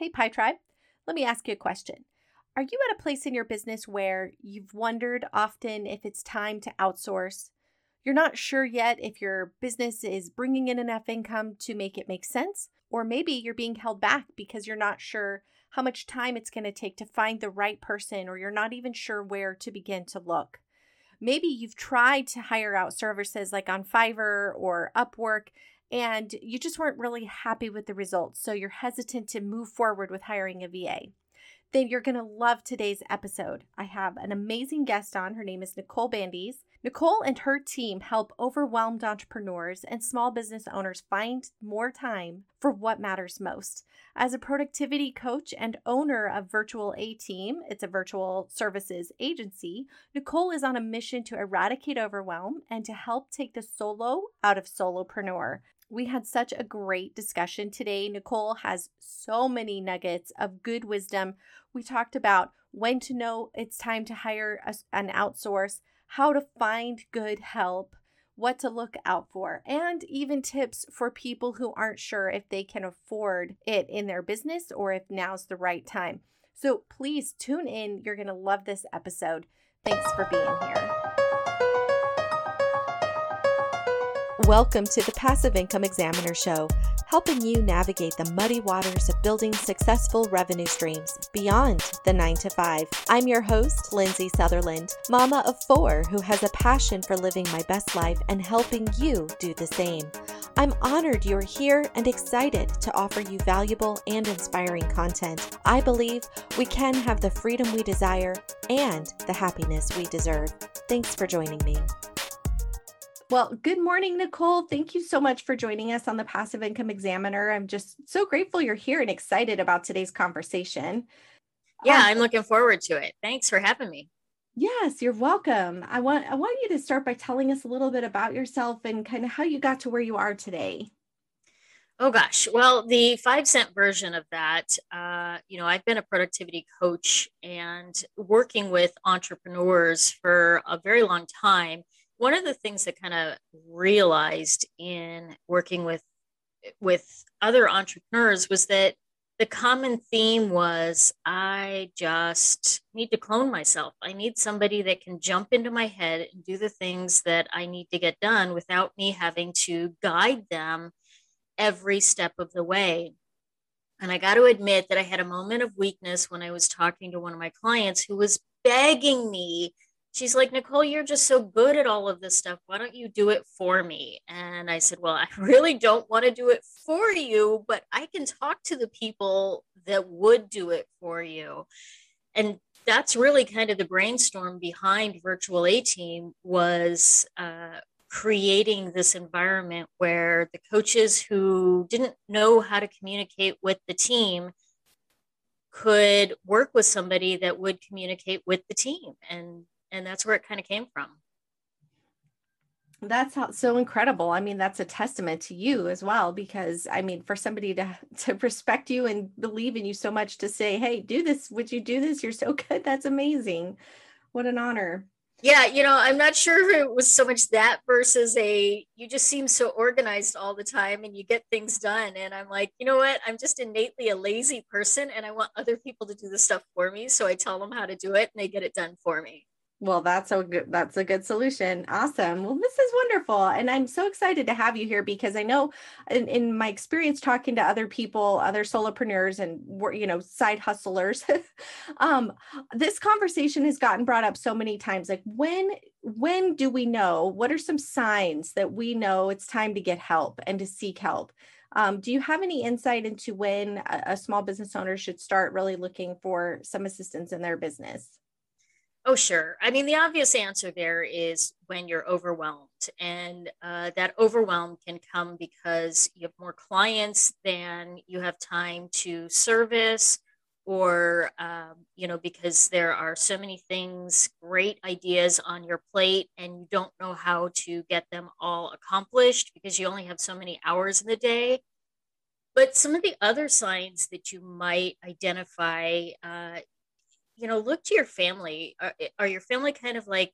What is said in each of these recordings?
Hey, Pie Tribe, let me ask you a question. Are you at a place in your business where you've wondered often if it's time to outsource? You're not sure yet if your business is bringing in enough income to make it make sense, or maybe you're being held back because you're not sure how much time it's going to take to find the right person, or you're not even sure where to begin to look. Maybe you've tried to hire out services like on Fiverr or Upwork, and you just weren't really happy with the results, so you're hesitant to move forward with hiring a VA. Then you're going to love today's episode. I have an amazing guest on. Her name is Nicole Bandes. Nicole and her team help overwhelmed entrepreneurs and small business owners find more time for what matters most. As a productivity coach and owner of Virtual A Team, it's a virtual services agency, Nicole is on a mission to eradicate overwhelm and to help take the solo out of solopreneur. We had such a great discussion today. Nicole has so many nuggets of good wisdom. We talked about when to know it's time to hire a, an outsource how to find good help, what to look out for, and even tips for people who aren't sure if they can afford it in their business or if now's the right time. So please tune in. You're going to love this episode. Thanks for being here. Welcome to the Passive Income Examiner Show helping you navigate the muddy waters of building successful revenue streams beyond the 9 to 5. I'm your host, Lindsay Sutherland, mama of four who has a passion for living my best life and helping you do the same. I'm honored you're here and excited to offer you valuable and inspiring content. I believe we can have the freedom we desire and the happiness we deserve. Thanks for joining me. Well, good morning, Nicole. Thank you so much for joining us on the Passive Income Examiner. I'm just so grateful you're here and excited about today's conversation. Yeah, um, I'm looking forward to it. Thanks for having me. Yes, you're welcome. I want I want you to start by telling us a little bit about yourself and kind of how you got to where you are today. Oh gosh, well, the five cent version of that, uh, you know, I've been a productivity coach and working with entrepreneurs for a very long time one of the things that kind of realized in working with with other entrepreneurs was that the common theme was I just need to clone myself. I need somebody that can jump into my head and do the things that I need to get done without me having to guide them every step of the way. And I got to admit that I had a moment of weakness when I was talking to one of my clients who was begging me she's like, Nicole, you're just so good at all of this stuff. Why don't you do it for me? And I said, Well, I really don't want to do it for you, but I can talk to the people that would do it for you. And that's really kind of the brainstorm behind virtual a team was uh, creating this environment where the coaches who didn't know how to communicate with the team could work with somebody that would communicate with the team and and that's where it kind of came from. That's how, so incredible. I mean that's a testament to you as well because i mean for somebody to to respect you and believe in you so much to say hey do this. Would you do this? You're so good. That's amazing. What an honor. Yeah you know i'm not sure if it was so much that versus a you just seem so organized all the time and you get things done. And i'm like you know what? I'm just innately a lazy person and i want other people to do the stuff for me. So i tell them how to do it and they get it done for me well, that's a good that's a good solution. Awesome. Well, this is wonderful. And I'm so excited to have you here because I know in, in my experience talking to other people, other solopreneurs and you know, side hustlers, um, this conversation has gotten brought up so many times. Like when when do we know? What are some signs that we know it's time to get help and to seek help? Um, do you have any insight into when a, a small business owner should start really looking for some assistance in their business? Oh, sure. I mean, the obvious answer there is when you're overwhelmed. And uh, that overwhelm can come because you have more clients than you have time to service, or, um, you know, because there are so many things, great ideas on your plate, and you don't know how to get them all accomplished because you only have so many hours in the day. But some of the other signs that you might identify, uh, you know, look to your family. Are, are your family kind of like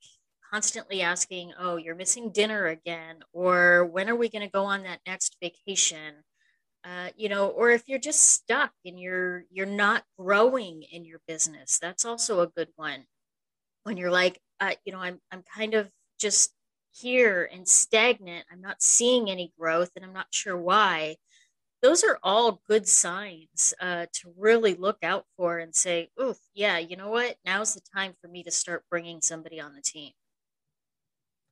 constantly asking, oh, you're missing dinner again? Or when are we going to go on that next vacation? uh, you know, or if you're just stuck and you're you're not growing in your business, that's also a good one. When you're like, uh, you know, I'm I'm kind of just here and stagnant. I'm not seeing any growth, and I'm not sure why. Those are all good signs uh, to really look out for and say, "Oof, yeah, you know what? Now's the time for me to start bringing somebody on the team."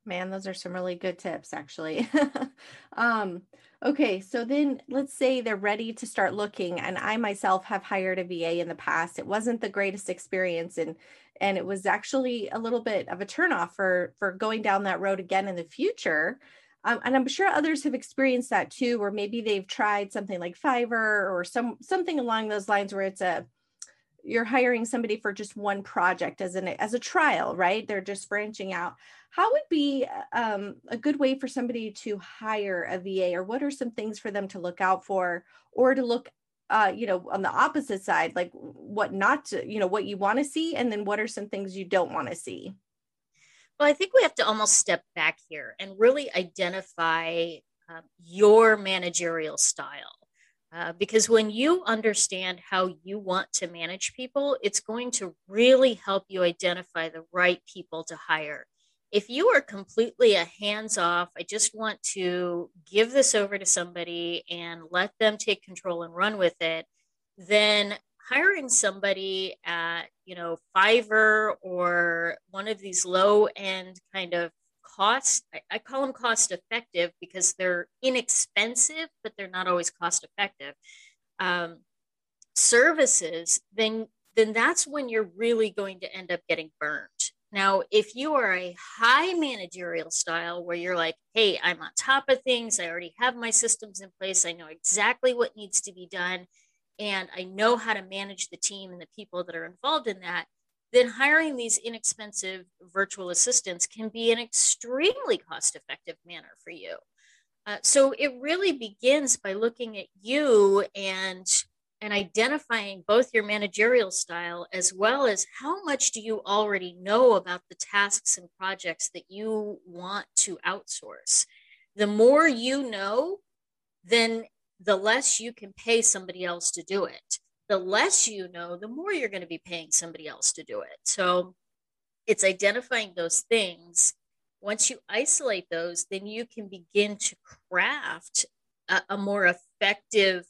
Man, those are some really good tips, actually. um, okay, so then let's say they're ready to start looking, and I myself have hired a VA in the past. It wasn't the greatest experience, and and it was actually a little bit of a turnoff for for going down that road again in the future. Um, and I'm sure others have experienced that too, or maybe they've tried something like Fiverr or some something along those lines where it's a you're hiring somebody for just one project as an as a trial, right? They're just branching out. How would be um, a good way for somebody to hire a VA, or what are some things for them to look out for, or to look, uh, you know, on the opposite side, like what not to, you know, what you want to see, and then what are some things you don't want to see? Well, I think we have to almost step back here and really identify uh, your managerial style. Uh, because when you understand how you want to manage people, it's going to really help you identify the right people to hire. If you are completely a hands off, I just want to give this over to somebody and let them take control and run with it, then hiring somebody at, you know, Fiverr or one of these low end kind of cost I, I, call them cost effective because they're inexpensive but they're not always cost effective. Um, services then then that's when you're really going to end up getting burned now if you are a high managerial style where you're like hey i'm on top of things. I already have my systems in place. I know exactly what needs to be done and i know how to manage the team and the people that are involved in that then hiring these inexpensive virtual assistants can be an extremely cost effective manner for you. Uh, so it really begins by looking at you and and identifying both your managerial style as well as how much do you already know about the tasks and projects that you want to outsource. The more you know, then the less you can pay somebody else to do it the less you know, the more you're going to be paying somebody else to do it. So it's identifying those things. Once you isolate those, then you can begin to craft a, a more effective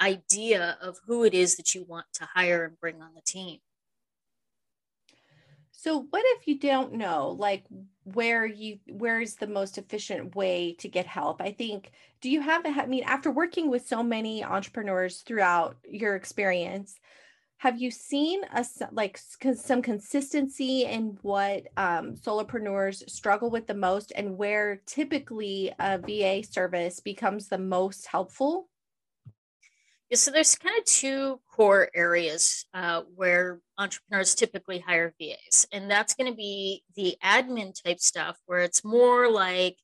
idea of who it is that you want to hire and bring on the team. So what if you don't know like where you where is the most efficient way to get help? I think do you have I mean after working with so many entrepreneurs throughout your experience, have you seen a like some consistency in what um, solopreneurs struggle with the most and where typically a VA service becomes the most helpful? Yeah, so there's kind of two core areas uh, where entrepreneurs typically hire VAs, and that's going to be the admin type stuff, where it's more like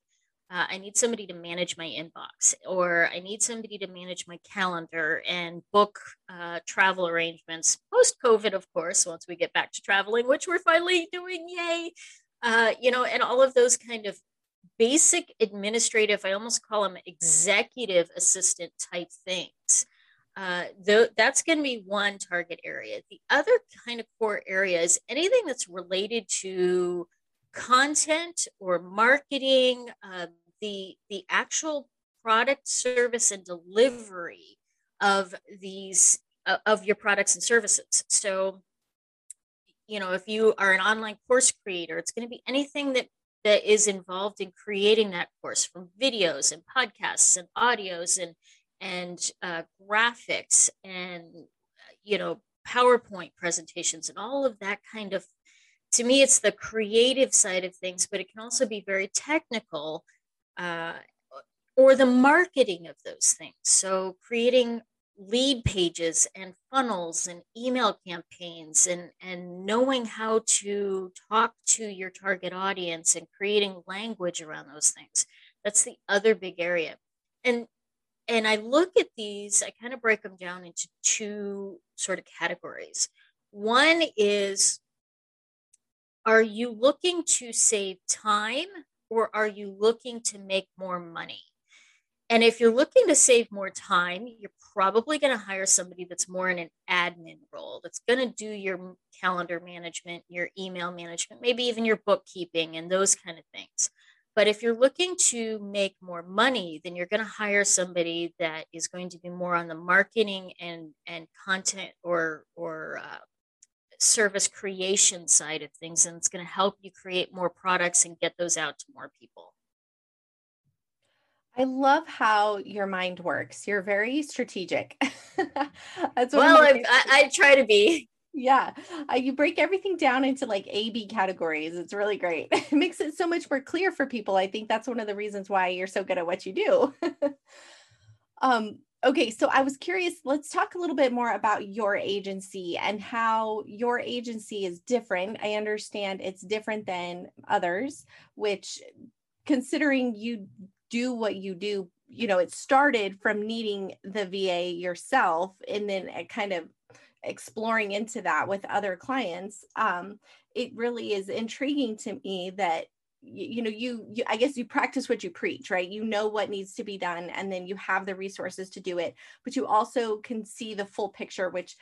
uh, I need somebody to manage my inbox, or I need somebody to manage my calendar and book uh, travel arrangements post COVID, of course, once we get back to traveling, which we're finally doing, yay! Uh, you know, and all of those kind of basic administrative, I almost call them executive assistant type things uh, th- that's going to be one target area. The other kind of core area is anything that's related to content or marketing, uh, the the actual product, service, and delivery of these uh, of your products and services. So, you know, if you are an online course creator, it's going to be anything that that is involved in creating that course from videos and podcasts and audios and and uh, graphics and you know PowerPoint presentations and all of that kind of to me it's the creative side of things but it can also be very technical uh, or the marketing of those things. So creating lead pages and funnels and email campaigns and and knowing how to talk to your target audience and creating language around those things. That's the other big area. And and I look at these, I kind of break them down into two sort of categories. One is are you looking to save time or are you looking to make more money? And if you're looking to save more time, you're probably going to hire somebody that's more in an admin role, that's going to do your calendar management, your email management, maybe even your bookkeeping and those kind of things. But if you're looking to make more money, then you're going to hire somebody that is going to be more on the marketing and and content or or uh, service creation side of things, and it's going to help you create more products and get those out to more people. I love how your mind works. You're very strategic. That's well, I, I, I try to be. Yeah, uh, you break everything down into like A B categories. It's really great. It makes it so much more clear for people. I think that's one of the reasons why you're so good at what you do. um, okay, so I was curious. Let's talk a little bit more about your agency and how your agency is different. I understand it's different than others, which considering you do what you do you know it started from needing the va yourself and then it kind of exploring into that with other clients um, it really is intriguing to me that you, know you, you i guess you practice what you preach right? You know what needs to be done and then you have the resources to do it but you also can see the full picture which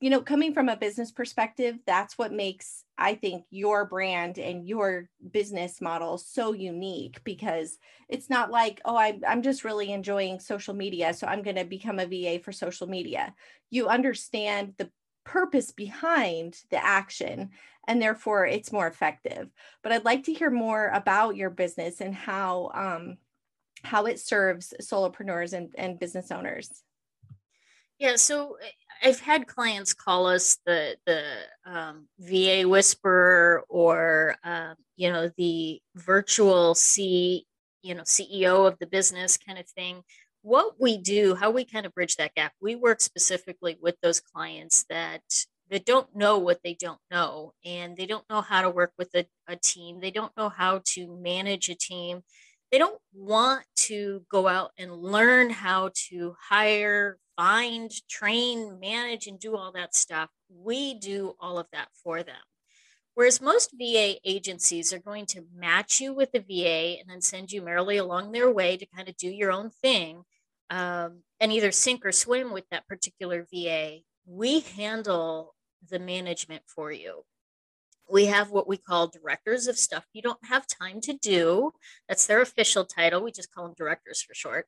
you know, coming from a business perspective, that's what makes, I think, your brand and your business model so unique because it's not like, oh, I, I'm just really enjoying social media. So I'm going to become a VA for social media. You understand the purpose behind the action and therefore it's more effective. But I'd like to hear more about your business and how, um, how it serves solopreneurs and, and business owners. Yeah, so I've had clients call us the the um, VA whisperer or uh, you know the virtual C you know CEO of the business kind of thing. What we do, how we kind of bridge that gap, we work specifically with those clients that that don't know what they don't know and they don't know how to work with a, a team they don't know how to manage a team they don't want to go out and learn how to hire find, train, manage, and do all that stuff. We do all of that for them. Whereas most VA agencies are going to match you with the VA and then send you merrily along their way to kind of do your own thing um, and either sink or swim with that particular VA. We handle the management for you. We have what we call directors of stuff you don't have time to do. That's their official title. We just call them directors for short.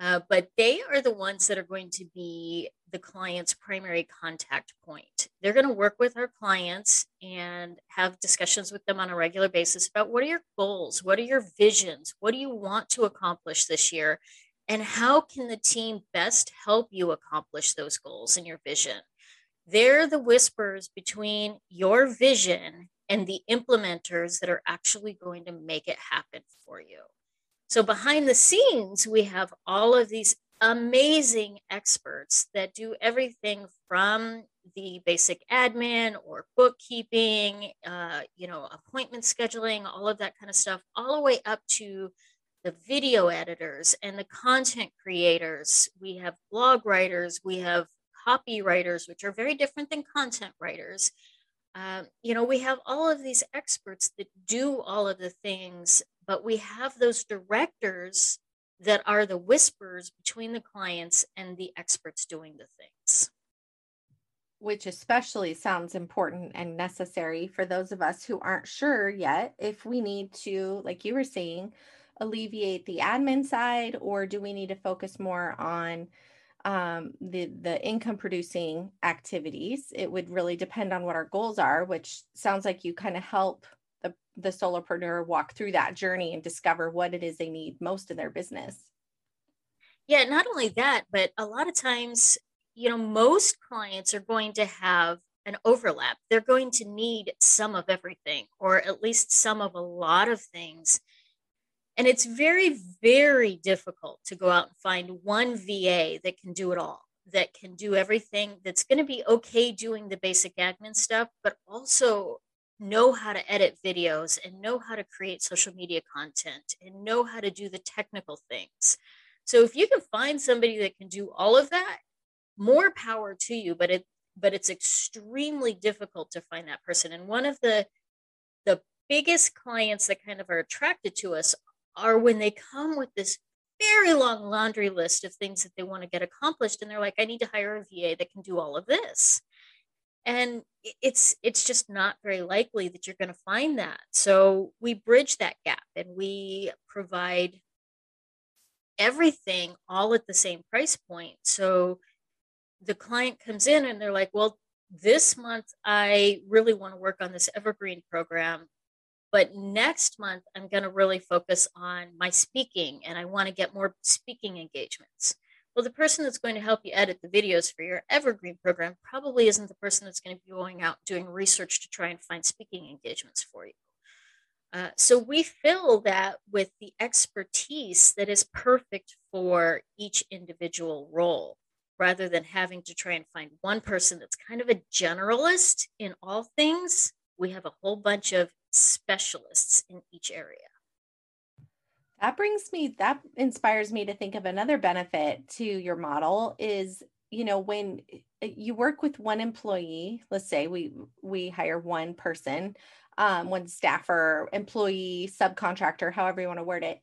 Uh, but they are the ones that are going to be the client's primary contact point. They're going to work with our clients and have discussions with them on a regular basis about what are your goals? What are your visions? What do you want to accomplish this year? And how can the team best help you accomplish those goals and your vision? They're the whispers between your vision and the implementers that are actually going to make it happen for you. So behind the scenes, we have all of these amazing experts that do everything from the basic admin or bookkeeping, uh, you know, appointment scheduling, all of that kind of stuff, all the way up to the video editors and the content creators. We have blog writers, we have copywriters, which are very different than content writers. Um, you know, we have all of these experts that do all of the things but we have those directors that are the whispers between the clients and the experts doing the things. Which especially sounds important and necessary for those of us who aren't sure yet if we need to, like you were saying, alleviate the admin side, or do we need to focus more on um, the the income producing activities? It would really depend on what our goals are, which sounds like you kind of help the, the solopreneur walk through that journey and discover what it is they need most in their business. Yeah, not only that, but a lot of times, you know, most clients are going to have an overlap. They're going to need some of everything, or at least some of a lot of things. And it's very, very difficult to go out and find one VA that can do it all, that can do everything, that's going to be okay doing the basic admin stuff, but also know how to edit videos and know how to create social media content and know how to do the technical things. So if you can find somebody that can do all of that, more power to you, but it but it's extremely difficult to find that person. And one of the the biggest clients that kind of are attracted to us are when they come with this very long laundry list of things that they want to get accomplished and they're like i need to hire a va that can do all of this. And it's it's just not very likely that you're going to find that. So we bridge that gap and we provide everything all at the same price point. So the client comes in and they're like well this month i really want to work on this evergreen program but next month, I'm going to really focus on my speaking and I want to get more speaking engagements. Well, the person that's going to help you edit the videos for your Evergreen program probably isn't the person that's going to be going out doing research to try and find speaking engagements for you. Uh, so we fill that with the expertise that is perfect for each individual role rather than having to try and find one person that's kind of a generalist in all things. We have a whole bunch of specialists in each area. That brings me, that inspires me to think of another benefit to your model is, you know, when eh, you work with one employee, let's say we we hire one person, um, one staffer, employee, subcontractor, however you want to word it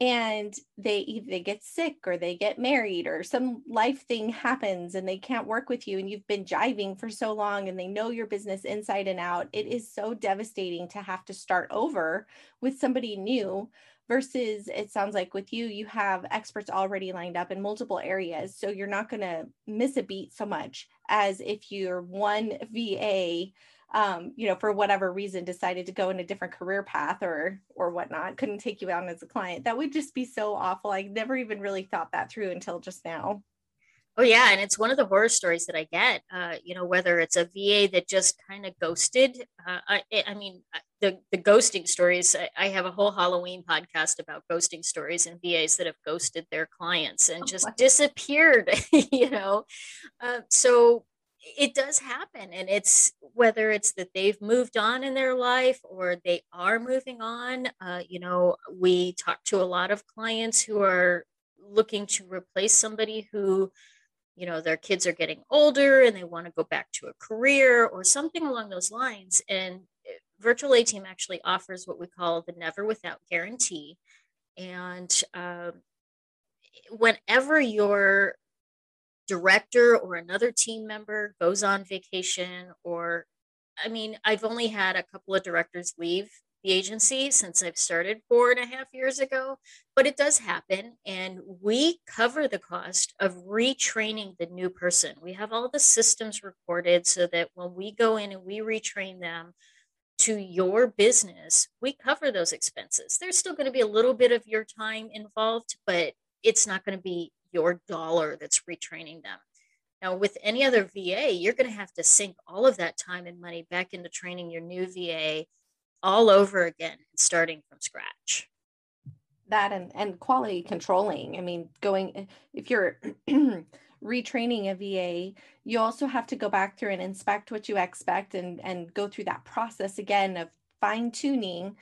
and they they get sick or they get married or some life thing happens and they can't work with you and you've been jiving for so long and they know your business inside and out it is so devastating to have to start over with somebody new versus it sounds like with you you have experts already lined up in multiple areas so you're not going to miss a beat so much as if you're one va um, you know, for whatever reason decided to go in a different career path or or whatnot, couldn't take you on as a client. That would just be so awful. I never even really thought that through until just now. Oh yeah, and it's one of the horror stories that I get. Uh, you know, whether it's a VA that just kind of ghosted. Uh, I, I mean, uh, the the ghosting stories. I, I, have a whole Halloween podcast about ghosting stories and VAs that have ghosted their clients and oh, just disappeared. you know, uh, so it does happen and it's whether it's that they've moved on in their life or they are moving on uh, you know we talk to a lot of clients who are looking to replace somebody who you know their kids are getting older and they want to go back to a career or something along those lines and eh, virtual a team actually offers what we call the never without guarantee and um, whenever you're director or another team member goes on vacation or i mean i've only had a couple of directors leave the agency since i've started four and a half years ago but it does happen and we cover the cost of retraining the new person we have all the systems recorded so that when we go in and we retrain them to your business, we cover those expenses. There's still going to be a little bit of your time involved, but it's not going to be your dollar that's retraining them. Now, with any other VA, you're going to have to sink all of that time and money back into training your new VA all over again, starting from scratch. That and, and quality controlling. I mean, going, if you're retraining a VA, you also have to go back through and inspect what you expect and, and go through that process again of fine tuning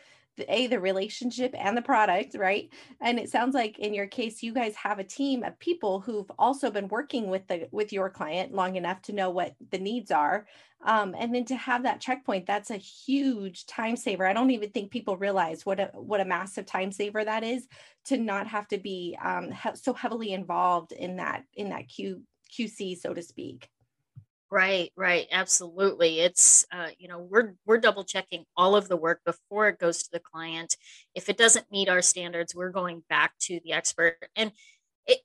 a the relationship and the product right? And it sounds like in your case you guys have a team of people who've also been working with the with your client long enough to know what the needs are. Um, and then to have that checkpoint that's a huge time saver. I don't even think people realize what a what a massive time saver that is to not have to be um, he- so heavily involved in that in that q qc so to speak Right, right, absolutely. It's uh, you know we're we're double checking all of the work before it goes to the client. If it doesn't meet our standards, we're going back to the expert. And it,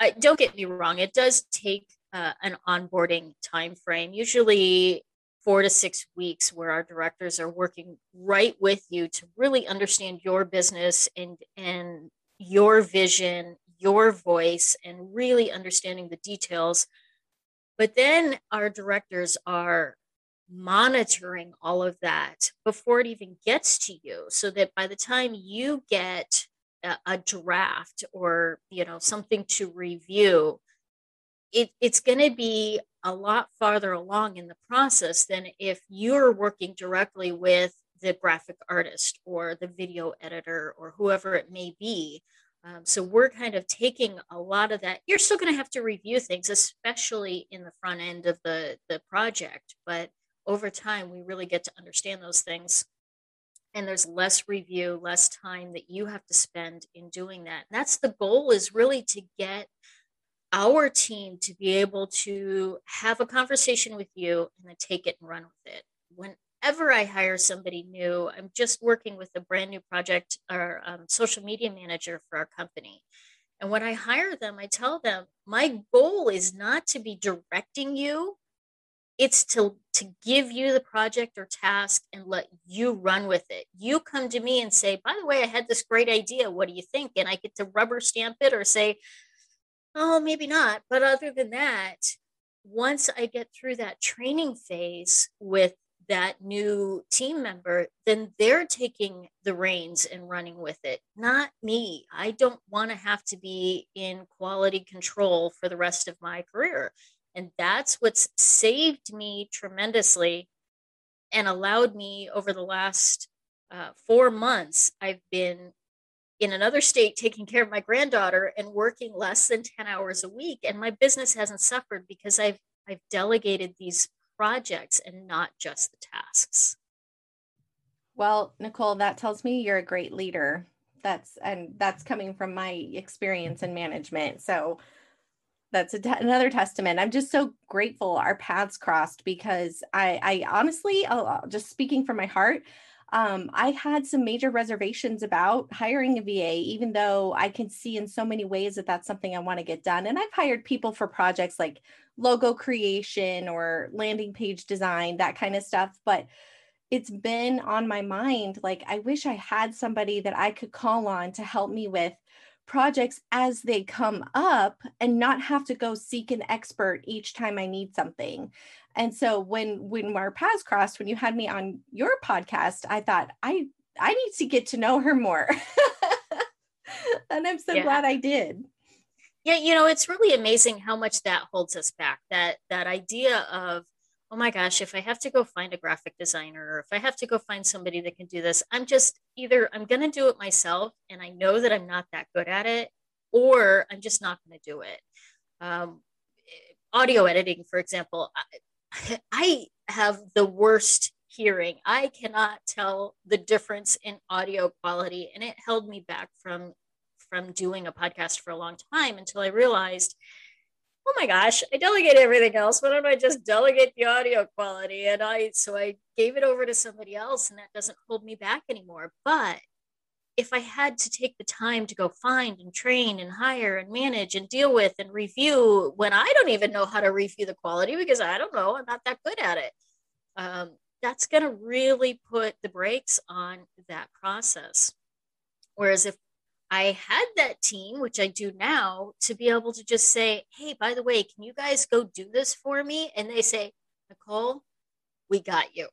I, don't get me wrong, it does take uh, an onboarding time frame, usually four to six weeks, where our directors are working right with you to really understand your business and and your vision, your voice, and really understanding the details but then our directors are monitoring all of that before it even gets to you so that by the time you get a, a draft or you know something to review it, it's going to be a lot farther along in the process than if you're working directly with the graphic artist or the video editor or whoever it may be um, so we're kind of taking a lot of that. You're still going to have to review things, especially in the front end of the the project. But over time, we really get to understand those things. and there's less review, less time that you have to spend in doing that. And that's the goal is really to get our team to be able to have a conversation with you and then take it and run with it. Whenever I hire somebody new, I'm just working with a brand new project or um, social media manager for our company. And when I hire them, I tell them my goal is not to be directing you, it's to, to give you the project or task and let you run with it. You come to me and say, by the way, I had this great idea. What do you think? And I get to rubber stamp it or say, oh, maybe not. But other than that, once I get through that training phase with that new team member, then they're taking the reins and running with it, not me. I don't want to have to be in quality control for the rest of my career. And that's what's saved me tremendously and allowed me over the last uh, four months. I've been in another state taking care of my granddaughter and working less than 10 hours a week and my business hasn't suffered because i've i've delegated these projects and not just the tasks. Well nicole that tells me you're a great leader. That's and that's coming from my experience in management. So that's another testament. I'm just so grateful our paths crossed because i i honestly I'll, just speaking from my heart um, I had some major reservations about hiring a VA, even though I can see in so many ways that that's something I want to get done. And I've hired people for projects like logo creation or landing page design, that kind of stuff. But it's been on my mind like, I wish I had somebody that I could call on to help me with projects as they come up and not have to go seek an expert each time I need something. And so when when our paths crossed, when you had me on your podcast, I thought I I need to get to know her more. and I'm so yeah. glad I did. Yeah, you know, it's really amazing how much that holds us back. That that idea of, oh my gosh, if I have to go find a graphic designer or if I have to go find somebody that can do this, I'm just either I'm going to do it myself and I know that I'm not that good at it, or I'm just not going to do it. Um, audio editing, for example, I have the worst hearing. I cannot tell the difference in audio quality, and it held me back from from doing a podcast for a long time until I realized, oh my gosh, I delegate everything else. Why don't I just delegate the audio quality? And I so I gave it over to somebody else, and that doesn't hold me back anymore. But if I had to take the time to go find and train and hire and manage and deal with and review when I don't even know how to review the quality because I don't know, I'm not that good at it, um, that's going to really put the brakes on that process. Whereas if I had that team, which I do now, to be able to just say, hey, by the way, can you guys go do this for me? And they say, Nicole, we got you.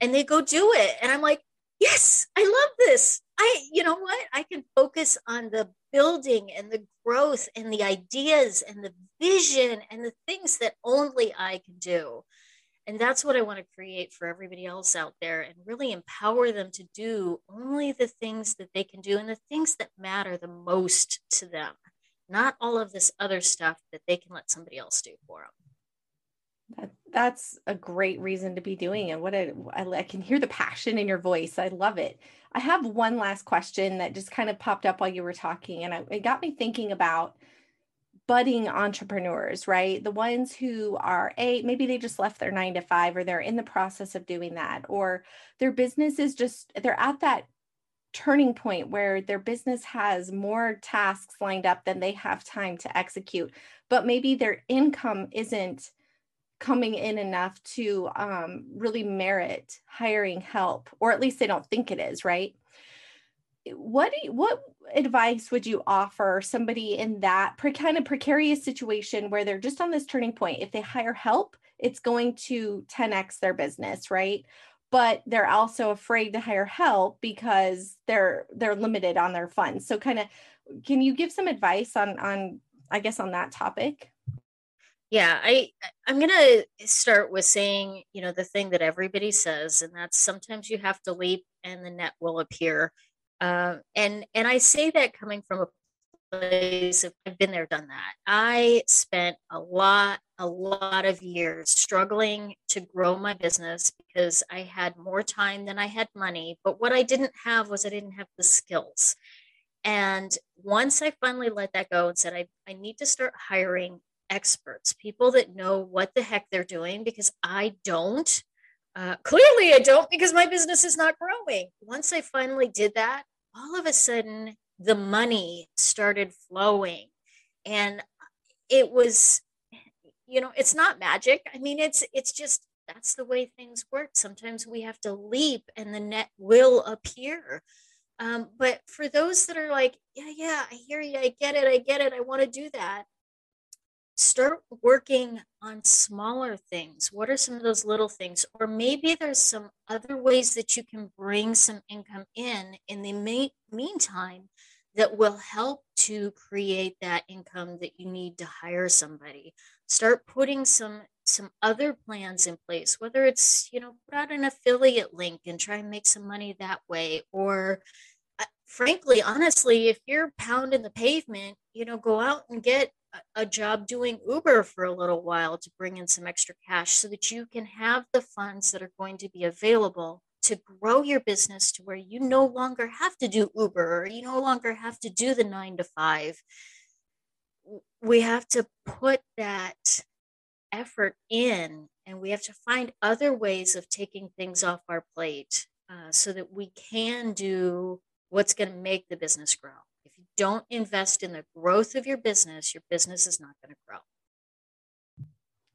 And they go do it. And I'm like, yes, I love this. I, you know what? I can focus on the building and the growth and the ideas and the vision and the things that only I can do. And that's what I want to create for everybody else out there and really empower them to do only the things that they can do and the things that matter the most to them, not all of this other stuff that they can let somebody else do for them. That, that's a great reason to be doing it. What I I can hear the passion in your voice. I love it. I have one last question that just kind of popped up while you were talking, and I, it got me thinking about budding entrepreneurs, right? The ones who are a maybe they just left their nine to five, or they're in the process of doing that, or their business is just they're at that turning point where their business has more tasks lined up than they have time to execute, but maybe their income isn't coming in enough to um, really merit hiring help, or at least they don't think it is, right? What you, what advice would you offer somebody in that pre- kind of precarious situation where they're just on this turning point? If they hire help, it's going to 10x their business, right? But they're also afraid to hire help because they're they're limited on their funds. So, kind of, can you give some advice on on I guess on that topic? yeah i i'm going to start with saying you know the thing that everybody says and that's sometimes you have to leap and the net will appear uh, and and i say that coming from a place of i've been there done that i spent a lot a lot of years struggling to grow my business because I had more time than I had money. But what I didn't have was I didn't have the skills. And once I finally let that go and said, I, I need to start hiring experts, people that know what the heck they're doing because I don't. Uh, clearly, I don't because my business is not growing. Once I finally did that, all of a sudden the money started flowing. And it was you know it's not magic i mean it's it's just that's the way things work sometimes we have to leap and the net will appear um, but for those that are like yeah yeah i hear you i get it i get it i want to do that start working on smaller things. What are some of those little things? Or maybe there's some other ways that you can bring some income in in the me- meantime that will help to create that income that you need to hire somebody. Start putting some some other plans in place whether it's you know put out an affiliate link and try and make some money that way. Or uh, frankly honestly if you're pounding the pavement you know go out and get a, job doing uber for a little while to bring in some extra cash so that you can have the funds that are going to be available to grow your business to where you no longer have to do Uber or you no longer have to do the nine to five. We have to put that effort in and we have to find other ways of taking things off our plate uh, so that we can do what's going to make the business grow. Don't invest in the growth of your business, your business is not going to grow.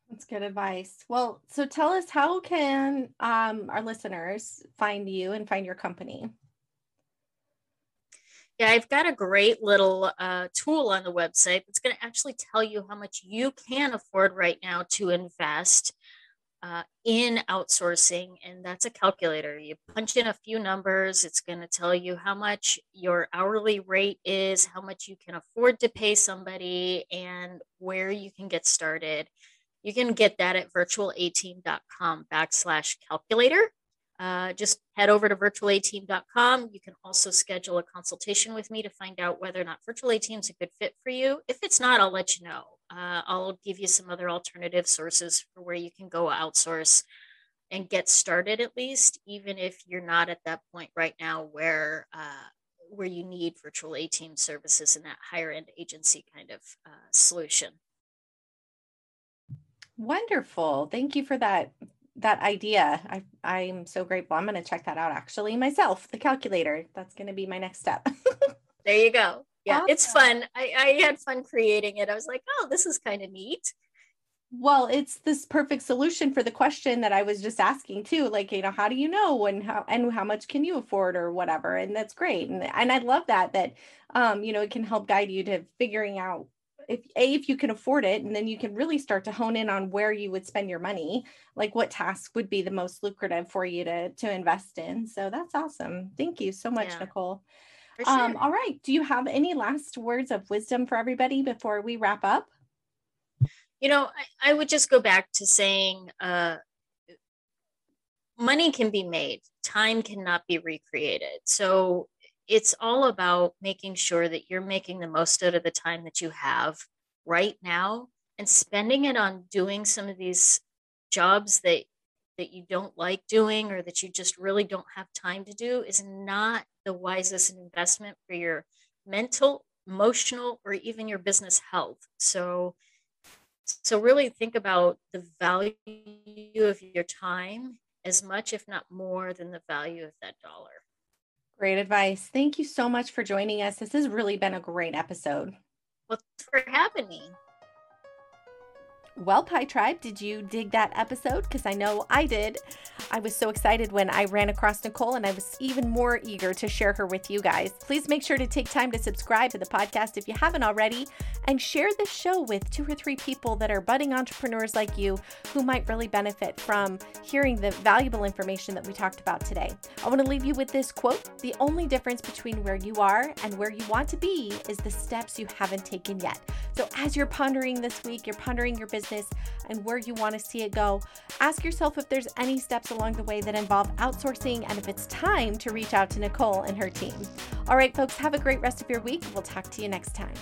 That's good advice. Well, so tell us how can um, our listeners find you and find your company? Yeah, I've got a great little uh, tool on the website that's going to actually tell you how much you can afford right now to invest uh, in outsourcing. And that's a calculator. You punch in a few numbers, it's going to tell you how much your hourly rate is, how much you can afford to pay somebody, and where you can get started. You can get that at virtualateam.com backslash calculator. Uh, just head over to virtualateam.com. You can also schedule a consultation with me to find out whether or not virtual A team is a good fit for you. If it's not, I'll let you know. Uh, I'll give you some other alternative sources for where you can go outsource and get started at least, even if you're not at that point right now where uh, where you need virtual A team services and that higher end agency kind of uh, solution. Wonderful. Thank you for that that idea. I I'm so grateful. I'm going to check that out actually myself, the calculator. That's going to be my next step. there you go. Yeah, awesome. it's fun. I, I had fun creating it. I was like, oh, this is kind of neat. Well, it's this perfect solution for the question that I was just asking too. Like, you know, how do you know when how and how much can you afford or whatever? And that's great. And and I love that that um, you know, it can help guide you to figuring out if a if you can afford it and then you can really start to hone in on where you would spend your money like what task would be the most lucrative for you to to invest in so that's awesome thank you so much yeah, nicole sure. um all right. Do you have any last words of wisdom for everybody before we wrap up? You know i, I would just go back to saying uh money can be made. Time cannot be recreated. So it's all about making sure that you're making the most out of the time that you have right now and spending it on doing some of these jobs that that you don't like doing or that you just really don't have time to do is not the wisest investment for your mental emotional or even your business health so so really think about the value of your time as much if not more than the value of that dollar Great advice. Thank you so much for joining us. This has really been a great episode. Well, thanks for having me. Well, Pie Tribe, did you dig that episode? Because I know I did. I was so excited when I ran across Nicole, and I was even more eager to share her with you guys. Please make sure to take time to subscribe to the podcast if you haven't already, and share this show with two or three people that are budding entrepreneurs like you who might really benefit from hearing the valuable information that we talked about today. I want to leave you with this quote The only difference between where you are and where you want to be is the steps you haven't taken yet. So, as you're pondering this week, you're pondering your business business and where you want to see it go. Ask yourself if there's any steps along the way that involve outsourcing and if it's time to reach out to Nicole and her team. All right, folks, have a great rest of your week. We'll talk to you next time.